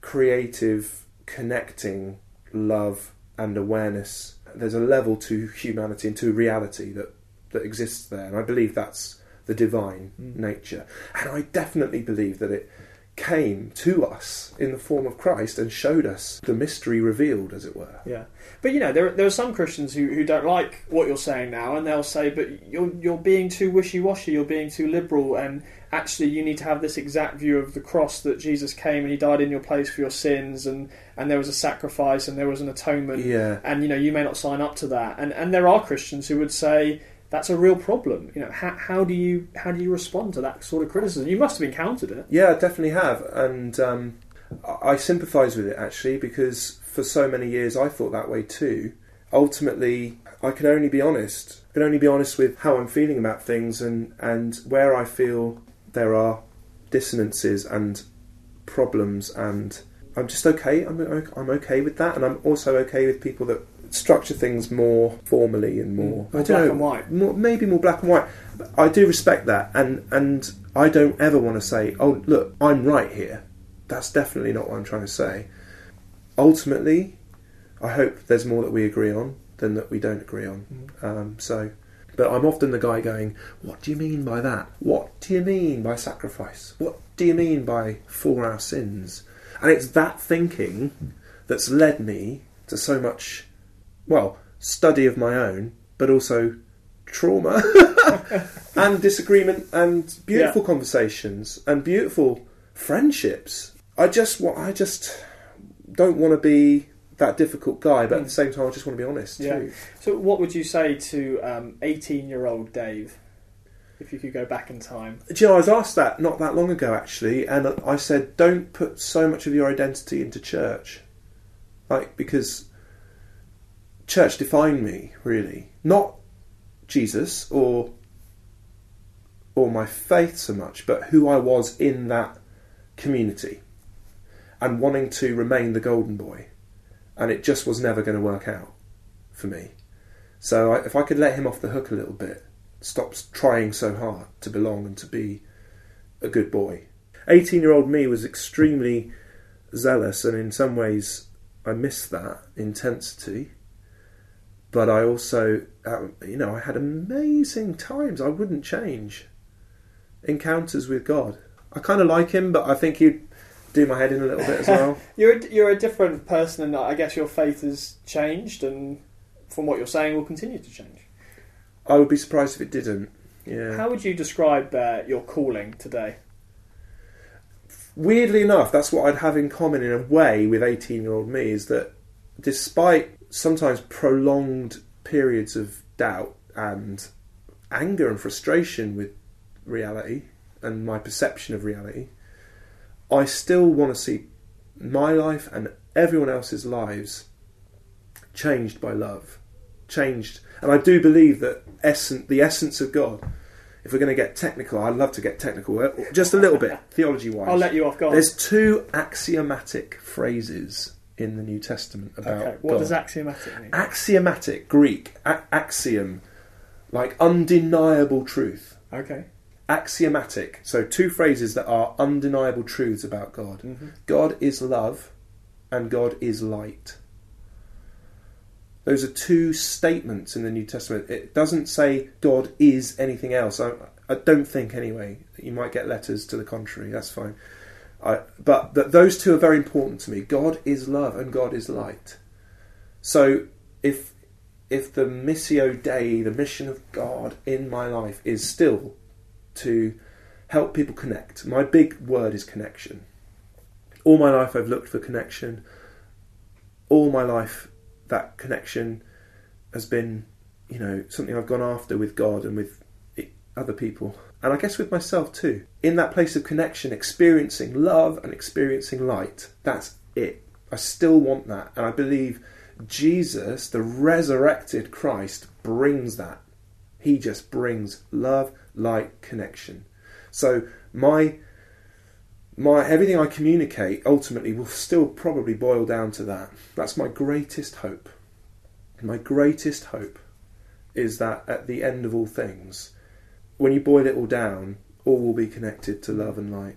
creative, connecting love and awareness. There's a level to humanity and to reality that, that exists there, and I believe that's the divine hmm. nature. And I definitely believe that it came to us in the form of Christ and showed us the mystery revealed, as it were.
Yeah, but you know, there there are some Christians who, who don't like what you're saying now, and they'll say, "But you're you're being too wishy washy. You're being too liberal, and actually, you need to have this exact view of the cross that Jesus came and He died in your place for your sins, and and there was a sacrifice and there was an atonement,
Yeah.
and you know, you may not sign up to that." And and there are Christians who would say. That's a real problem. You know, how, how do you how do you respond to that sort of criticism? You must have encountered it.
Yeah, I definitely have, and um, I sympathise with it actually because for so many years I thought that way too. Ultimately, I can only be honest. I can only be honest with how I'm feeling about things and and where I feel there are dissonances and problems, and I'm just okay. I'm I'm okay with that, and I'm also okay with people that structure things more formally and more,
Mm, more
I don't
black
know,
and white.
more, maybe more black and white. I do respect that, and and I don't ever want to say, "Oh, look, I'm right here." That's definitely not what I'm trying to say. Ultimately, I hope there's more that we agree on than that we don't agree on. Um, so, but I'm often the guy going, "What do you mean by that? What do you mean by sacrifice? What do you mean by for our sins?" And it's that thinking that's led me to so much, well, study of my own, but also trauma and disagreement and beautiful
Yeah.
conversations and beautiful friendships. I just want, I just don't want to be that difficult guy, but at hmm. the same time, I just want to be honest
Yeah.
too.
So, what would you say to um, eighteen-year-old Dave if you could go back in time?
Do you know, I was asked that not that long ago actually, and I said, don't put so much of your identity into church, like because church defined me really, not Jesus or or my faith so much, but who I was in that community, and wanting to remain the golden boy, and it just was never going to work out for me. So I, if I could let him off the hook a little bit, stop trying so hard to belong and to be a good boy. 18 year old me was extremely zealous, and in some ways, I missed that intensity. But I also, uh, you know, I had amazing times. I wouldn't change. Encounters with God. I kind of like him, but I think he'd do my head in a little bit as well.
You're a, you're a different person, and I guess your faith has changed, and from what you're saying, will continue to change.
I would be surprised if it didn't. Yeah.
How would you describe uh, your calling today?
weirdly enough, that's what I'd have in common in a way with 18 year old me is that despite sometimes prolonged periods of doubt and anger and frustration with reality and my perception of reality, I still want to see my life and everyone else's lives changed by love. Changed. And I do believe that essence, the essence of God, if we're going to get technical, I'd love to get technical, uh, just a little bit, theology wise.
I'll let you off guard.
There's two axiomatic phrases in the New Testament about
Okay. What
God.
does axiomatic mean?
Axiomatic, Greek, a- axiom, like undeniable truth.
Okay.
Axiomatic, so two phrases that are undeniable truths about God.
Mhm.
God is love and God is light. Those are two statements in the New Testament. It doesn't say God is anything else. I, I don't think, anyway. You might get letters to the contrary. That's fine. I, but th- those two are very important to me. God is love and God is light. So if if the missio dei, the mission of God in my life, is still to help people connect, my big word is connection. All my life I've looked for connection. All my life that connection has been, you know, something I've gone after with God and with other people. And I guess with myself too. In that place of connection, experiencing love and experiencing light. That's it. I still want that. And I believe Jesus, the resurrected Christ, brings that. He just brings love, light, connection. So my my everything I communicate ultimately will still probably boil down to that. That's my greatest hope. My greatest hope is that at the end of all things, when you boil it all down, all will be connected to love and light.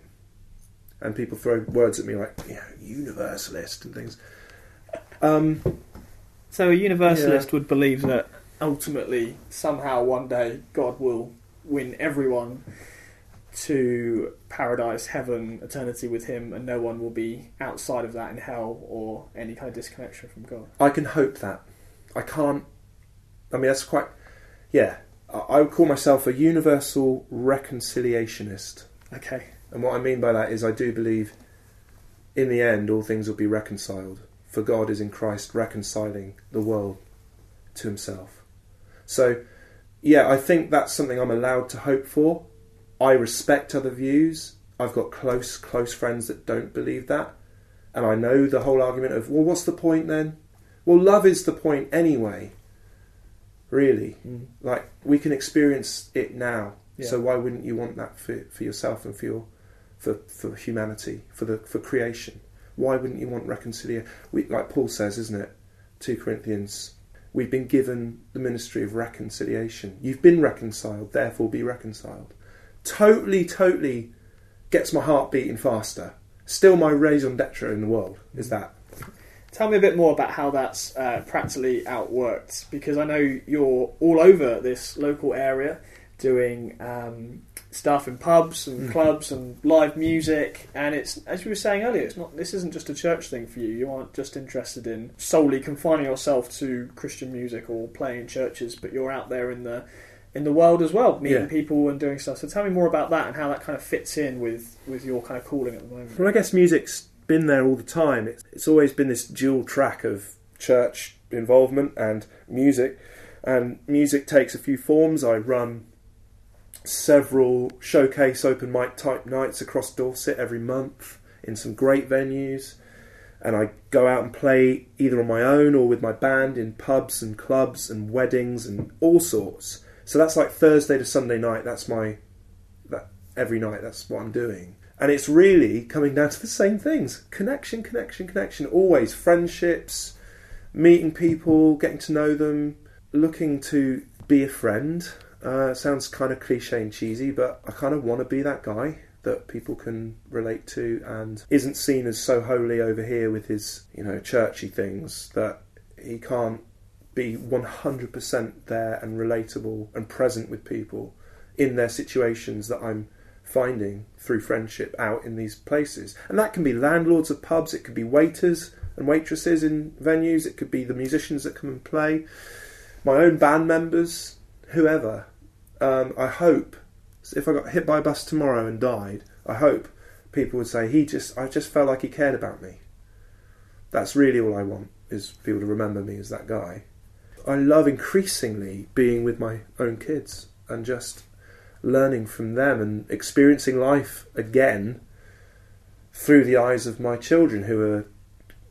And people throw words at me like, you know, universalist and things. Um,
So a universalist would believe that ultimately, somehow, one day, God will win everyone to paradise, heaven, eternity with Him, and no one will be outside of that in hell or any kind of disconnection from God.
I can hope that. I can't. I mean, that's quite. Yeah, I would call myself a universal reconciliationist.
Okay.
And what I mean by that is, I do believe in the end all things will be reconciled. For God is in Christ reconciling the world to himself. So, yeah, I think that's something I'm allowed to hope for. I respect other views. I've got close, close friends that don't believe that. And I know the whole argument of, well, what's the point then? Well, love is the point anyway. Really. Mm. Like, we can experience it now.
Yeah.
So why wouldn't you want that for, for yourself and for your, for, for humanity, for the for creation? Why wouldn't you want reconciliation? Like Paul says, isn't it? 2 Corinthians, we've been given the ministry of reconciliation. You've been reconciled, therefore be reconciled. Totally, totally gets my heart beating faster. Still my raison d'etre in the world is mm. that.
Tell me a bit more about how that's uh, practically outworked, because I know you're all over this local area doing um, stuff in pubs and
Mhm.
clubs and live music, and it's as you were saying earlier, it's not. This isn't just a church thing for you. You aren't just interested in solely confining yourself to Christian music or playing in churches, but you're out there in the in the world as well, meeting
Yeah.
people and doing stuff. So tell me more about that and how that kind of fits in with with your kind of calling at the moment.
Well, I guess music's been there all the time. It's, it's always been this dual track of church involvement and music. And music takes a few forms. I run several showcase open mic type nights across Dorset every month in some great venues. And I go out and play either on my own or with my band in pubs and clubs and weddings and all sorts. So that's like Thursday to Sunday night. That's my that every night. That's what I'm doing. And it's really coming down to the same things: connection, connection, connection. Always friendships, meeting people, getting to know them, looking to be a friend. Uh, sounds kind of cliche and cheesy, but I kind of want to be that guy that people can relate to and isn't seen as so holy over here with his, you know, churchy things that he can't be 100% there and relatable and present with people in their situations that I'm finding through friendship out in these places. And that can be landlords of pubs, it could be waiters and waitresses in venues, it could be the musicians that come and play, my own band members, whoever. Um, I hope if I got hit by a bus tomorrow and died, I hope people would say he just I just felt like he cared about me. That's really all I want is people to remember me as that guy. I love increasingly being with my own kids and just learning from them and experiencing life again through the eyes of my children who are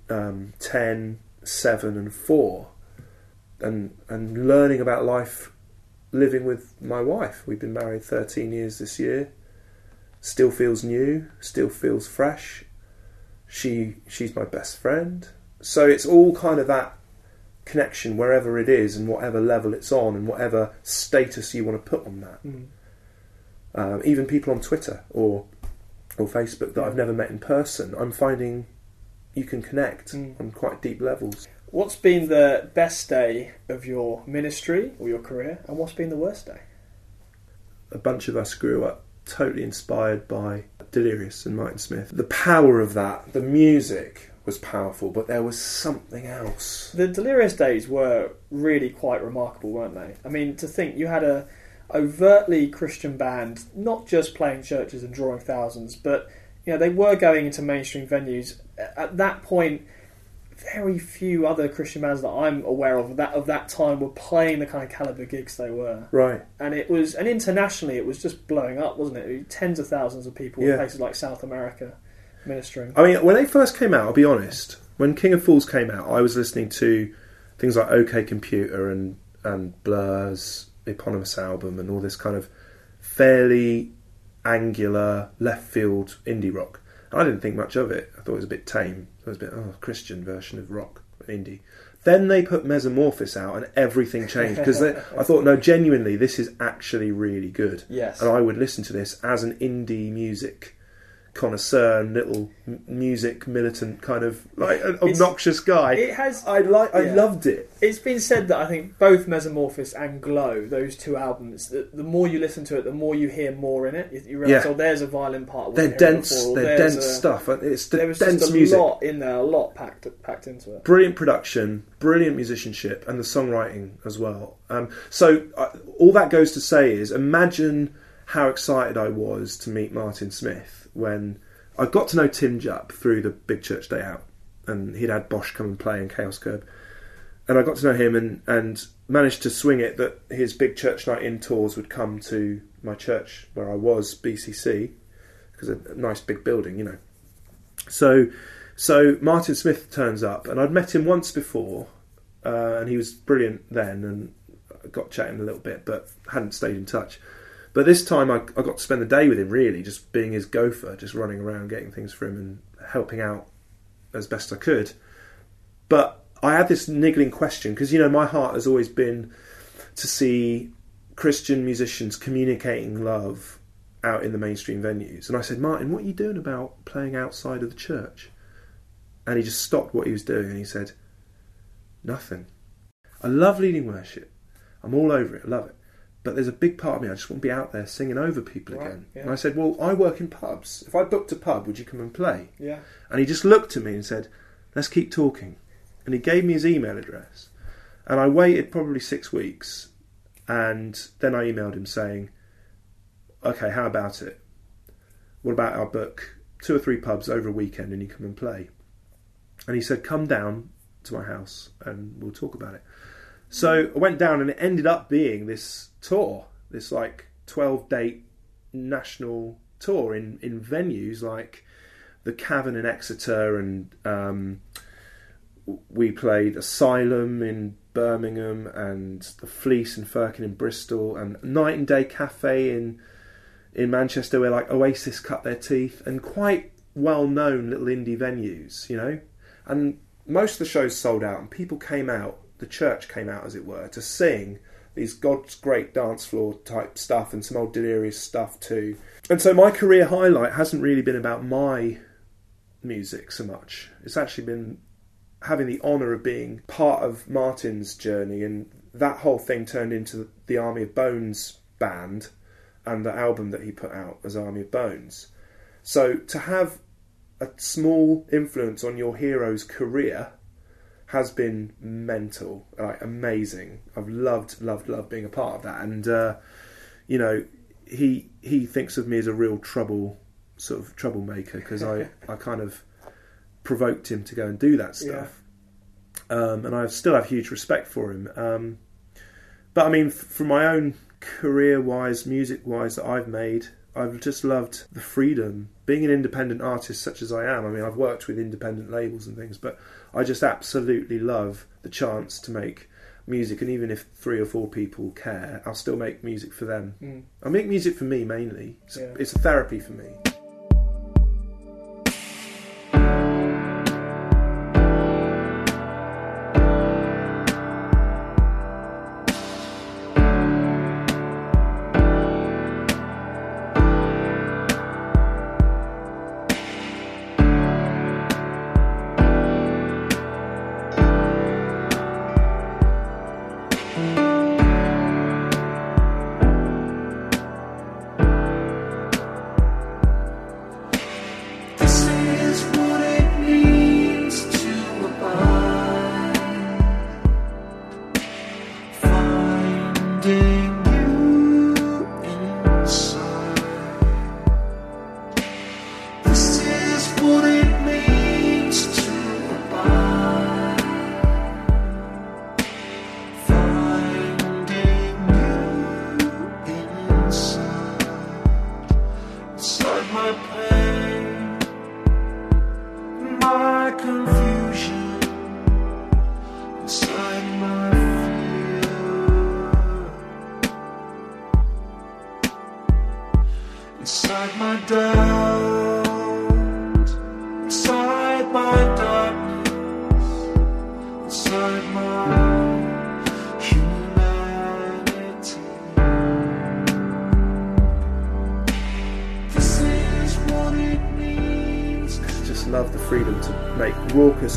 um, 10, 7 and 4 and and learning about life living with my wife. We've been married 13 years this year. Still feels new, still feels fresh. She she's my best friend. so it's all kind of that connection wherever it is and whatever level it's on and whatever status you want to put on that.
Mm.
Um, even people on Twitter or or Facebook that I've never met in person, I'm finding you can connect
Mm.
on quite deep levels.
What's been the best day of your ministry or your career, and what's been the worst day?
a bunch of us grew up totally inspired by Delirious and Martin Smith. The power of that, the music was powerful, but there was something else.
The Delirious days were really quite remarkable, weren't they? I mean, to think you had a overtly Christian band, not just playing churches and drawing thousands, but you know they were going into mainstream venues. At that point, very few other Christian bands that I'm aware of that of that time were playing the kind of caliber gigs they were,
Right.
and it was and internationally it was just blowing up, wasn't it? Tens of thousands of people
Yeah.
in places like South America ministering.
I mean, when they first came out, I'll be honest. When King of Fools came out, I was listening to things like OK Computer and and Blur's eponymous album and all this kind of fairly angular left field indie rock. I didn't think much of it. I thought it was a bit tame. It was a bit oh Christian version of rock indie. Then they put Mezzamorphis out and everything changed because I thought no, genuinely, this is actually really good.
Yes.
and I would listen to this as an indie music connoisseur and little m- music militant kind of like an
It's-
obnoxious guy.
It has
I like. I
yeah.
loved it.
It's been said that I think both Mezzamorphis and Glow, those two albums, the, the more you listen to it, the more you hear more in it. You, you realise,
Yeah.
oh, there's a violin part. I
They're
hearing
dense.
before, or
They're
there's
dense
a-
stuff. and It's the
There was
dense
just a
music.
lot in there, a lot packed packed into it.
brilliant production, brilliant musicianship, and the songwriting as well. Um, so uh, all that goes to say is, imagine how excited I was to meet Martin Smith when I got to know Tim Jupp through the Big Church Day Out, and he'd had BOSH come and play in Chaos Curb, and I got to know him and and managed to swing it that his Big Church Night in tours would come to my church where I was BCC because a nice big building, you know. So, so Martin Smith turns up, and I'd met him once before, uh, and he was brilliant then, and got chatting a little bit, but hadn't stayed in touch. But this time, I, I got to spend the day with him, really, just being his gopher, just running around, getting things for him, and helping out as best I could. But I had this niggling question because you know my heart has always been to see Christian musicians communicating love out in the mainstream venues. And I said, Martin, what are you doing about playing outside of the church? And he just stopped what he was doing and he said, Nothing. I love leading worship. I'm all over it. I love it. But there's a big part of me, I just want to be out there singing over people
Right,
again.
yeah.
And I said, Well, I work in pubs. If I booked a pub, would you come and play?
Yeah.
And he just looked at me and said, Let's keep talking. And he gave me his email address. And I waited probably six weeks. And then I emailed him saying, Okay, how about it? What about our book? Two or three pubs over a weekend and you come and play. And he said, Come down to my house and we'll talk about it. So I went down and it ended up being this tour, this like 12 date national tour in, in venues like the Cavern in Exeter and um, we played Asylum in Birmingham and the Fleece and Firkin in Bristol and Night and Day Cafe in in Manchester where like Oasis cut their teeth and quite well known little indie venues, you know. And most of the shows sold out and people came out, the church came out as it were, to sing these God's great dance floor type stuff and some old delirious stuff too. And so my career highlight hasn't really been about my music so much. It's actually been having the honour of being part of Martin's journey, and that whole thing turned into the Army of Bones band and the album that he put out as Army of Bones. So to have a small influence on your hero's career has been mental, like amazing. I've loved, loved, loved being a part of that, and uh, you know, he he thinks of me as a real trouble sort of troublemaker because I I kind of provoked him to go and do that stuff, um, and I still have huge respect for him. Um, but I mean, f- from my own career-wise, music-wise, that I've made, I've just loved the freedom. Being an independent artist such as I am, I mean, I've worked with independent labels and things, but I just absolutely love the chance to make music. And even if three or four people care, I'll still make music for them.
Mm.
I make music for me mainly. It's,
Yeah.
it's a therapy for me.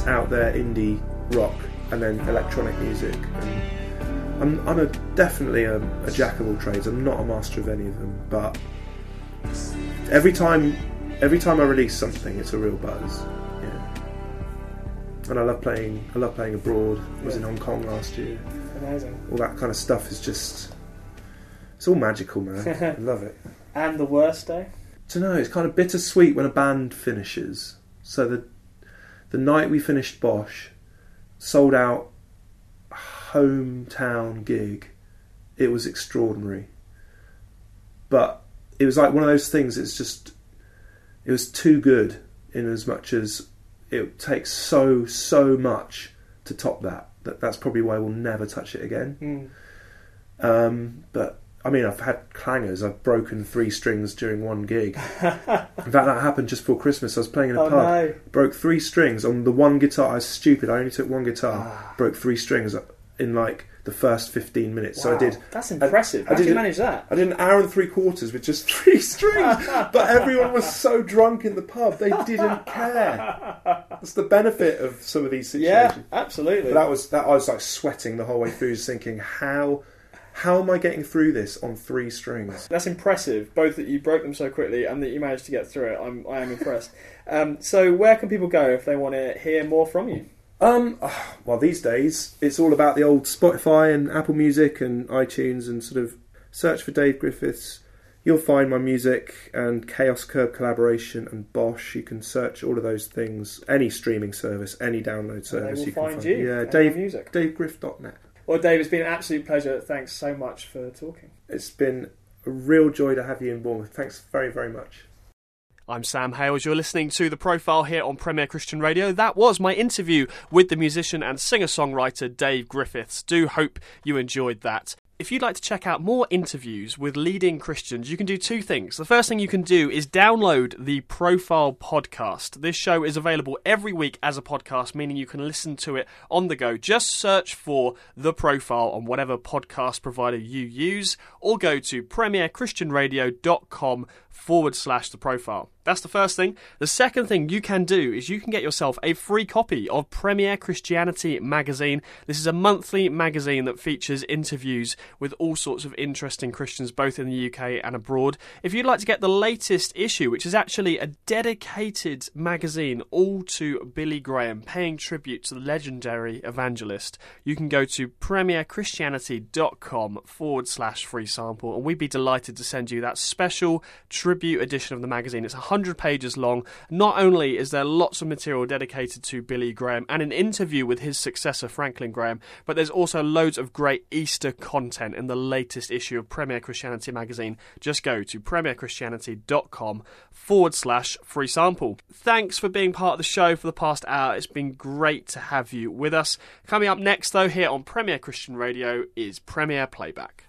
Out there indie rock and then electronic music. And I'm, I'm a, definitely a, a jack of all trades. I'm not a master of any of them, but every time, every time I release something, it's a real buzz. Yeah. And I love playing. I love playing abroad. I was in Hong Kong last year.
Amazing.
All that kind of stuff is just. It's all magical, man. I love it.
And the worst day?
don't know. It's kind of bittersweet when a band finishes. So the the night we finished BOSH, sold out hometown gig. It was extraordinary, but it was like one of those things. It's just it was too good in as much as it takes so so much to top that. That that's probably why we'll never touch it again.
Mm.
Um, but I mean, I've had clangers. I've broken three strings during one gig. In fact, that happened just before Christmas. I was playing in a
Oh,
pub,
no.
broke three strings on the one guitar. I was stupid. I only took one guitar,
Ah.
broke three strings in like the first fifteen minutes. So I did.
That's impressive.
I
How did you manage that?
I did an hour and three quarters with just three strings, but everyone was so drunk in the pub they didn't care. That's the benefit of some of these situations.
Yeah, absolutely.
But that was that. I was like sweating the whole way through, thinking how how am I getting through this on three strings?
That's impressive, both that you broke them so quickly and that you managed to get through it. I'm, I am impressed. Um, so, where can people go if they want to hear more from you?
Um, well, these days it's all about the old Spotify and Apple Music and iTunes and sort of search for Dave Griffiths. You'll find my music and Chaos Curb collaboration and BOSH. You can search all of those things, any streaming service, any download service. you can
find you
Yeah, Dave. DaveGriff.net.
Well, Dave, it's been an absolute pleasure. Thanks so much for talking.
It's been a real joy to have you in Bournemouth. Thanks very very much.
I'm Sam Hailes. You're listening to The Profile here on Premier Christian Radio. That was my interview with the musician and singer songwriter Dave Griffiths. Do hope you enjoyed that. If you'd like to check out more interviews with leading Christians, you can do two things. The first thing you can do is download the Profile podcast. This show is available every week as a podcast, meaning you can listen to it on the go. Just search for The Profile on whatever podcast provider you use, or go to premierchristianradio.com forward slash the profile. That's the first thing. The second thing you can do is you can get yourself a free copy of Premier Christianity magazine. This is a monthly magazine that features interviews with all sorts of interesting Christians, both in the UK and abroad. If you'd like to get the latest issue, which is actually a dedicated magazine all to Billy Graham, paying tribute to the legendary evangelist, you can go to premierchristianity.com forward slash free sample, and we'd be delighted to send you that special tribute edition of the magazine. It's 100 pages long. Not only is there lots of material dedicated to Billy Graham and an interview with his successor, Franklin Graham, but there's also loads of great Easter content in the latest issue of Premier Christianity magazine. Just go to premierchristianity.com forward slash free sample. Thanks for being part of the show for the past hour. It's been great to have you with us. Coming up next, though, here on Premier Christian Radio is Premier Playback.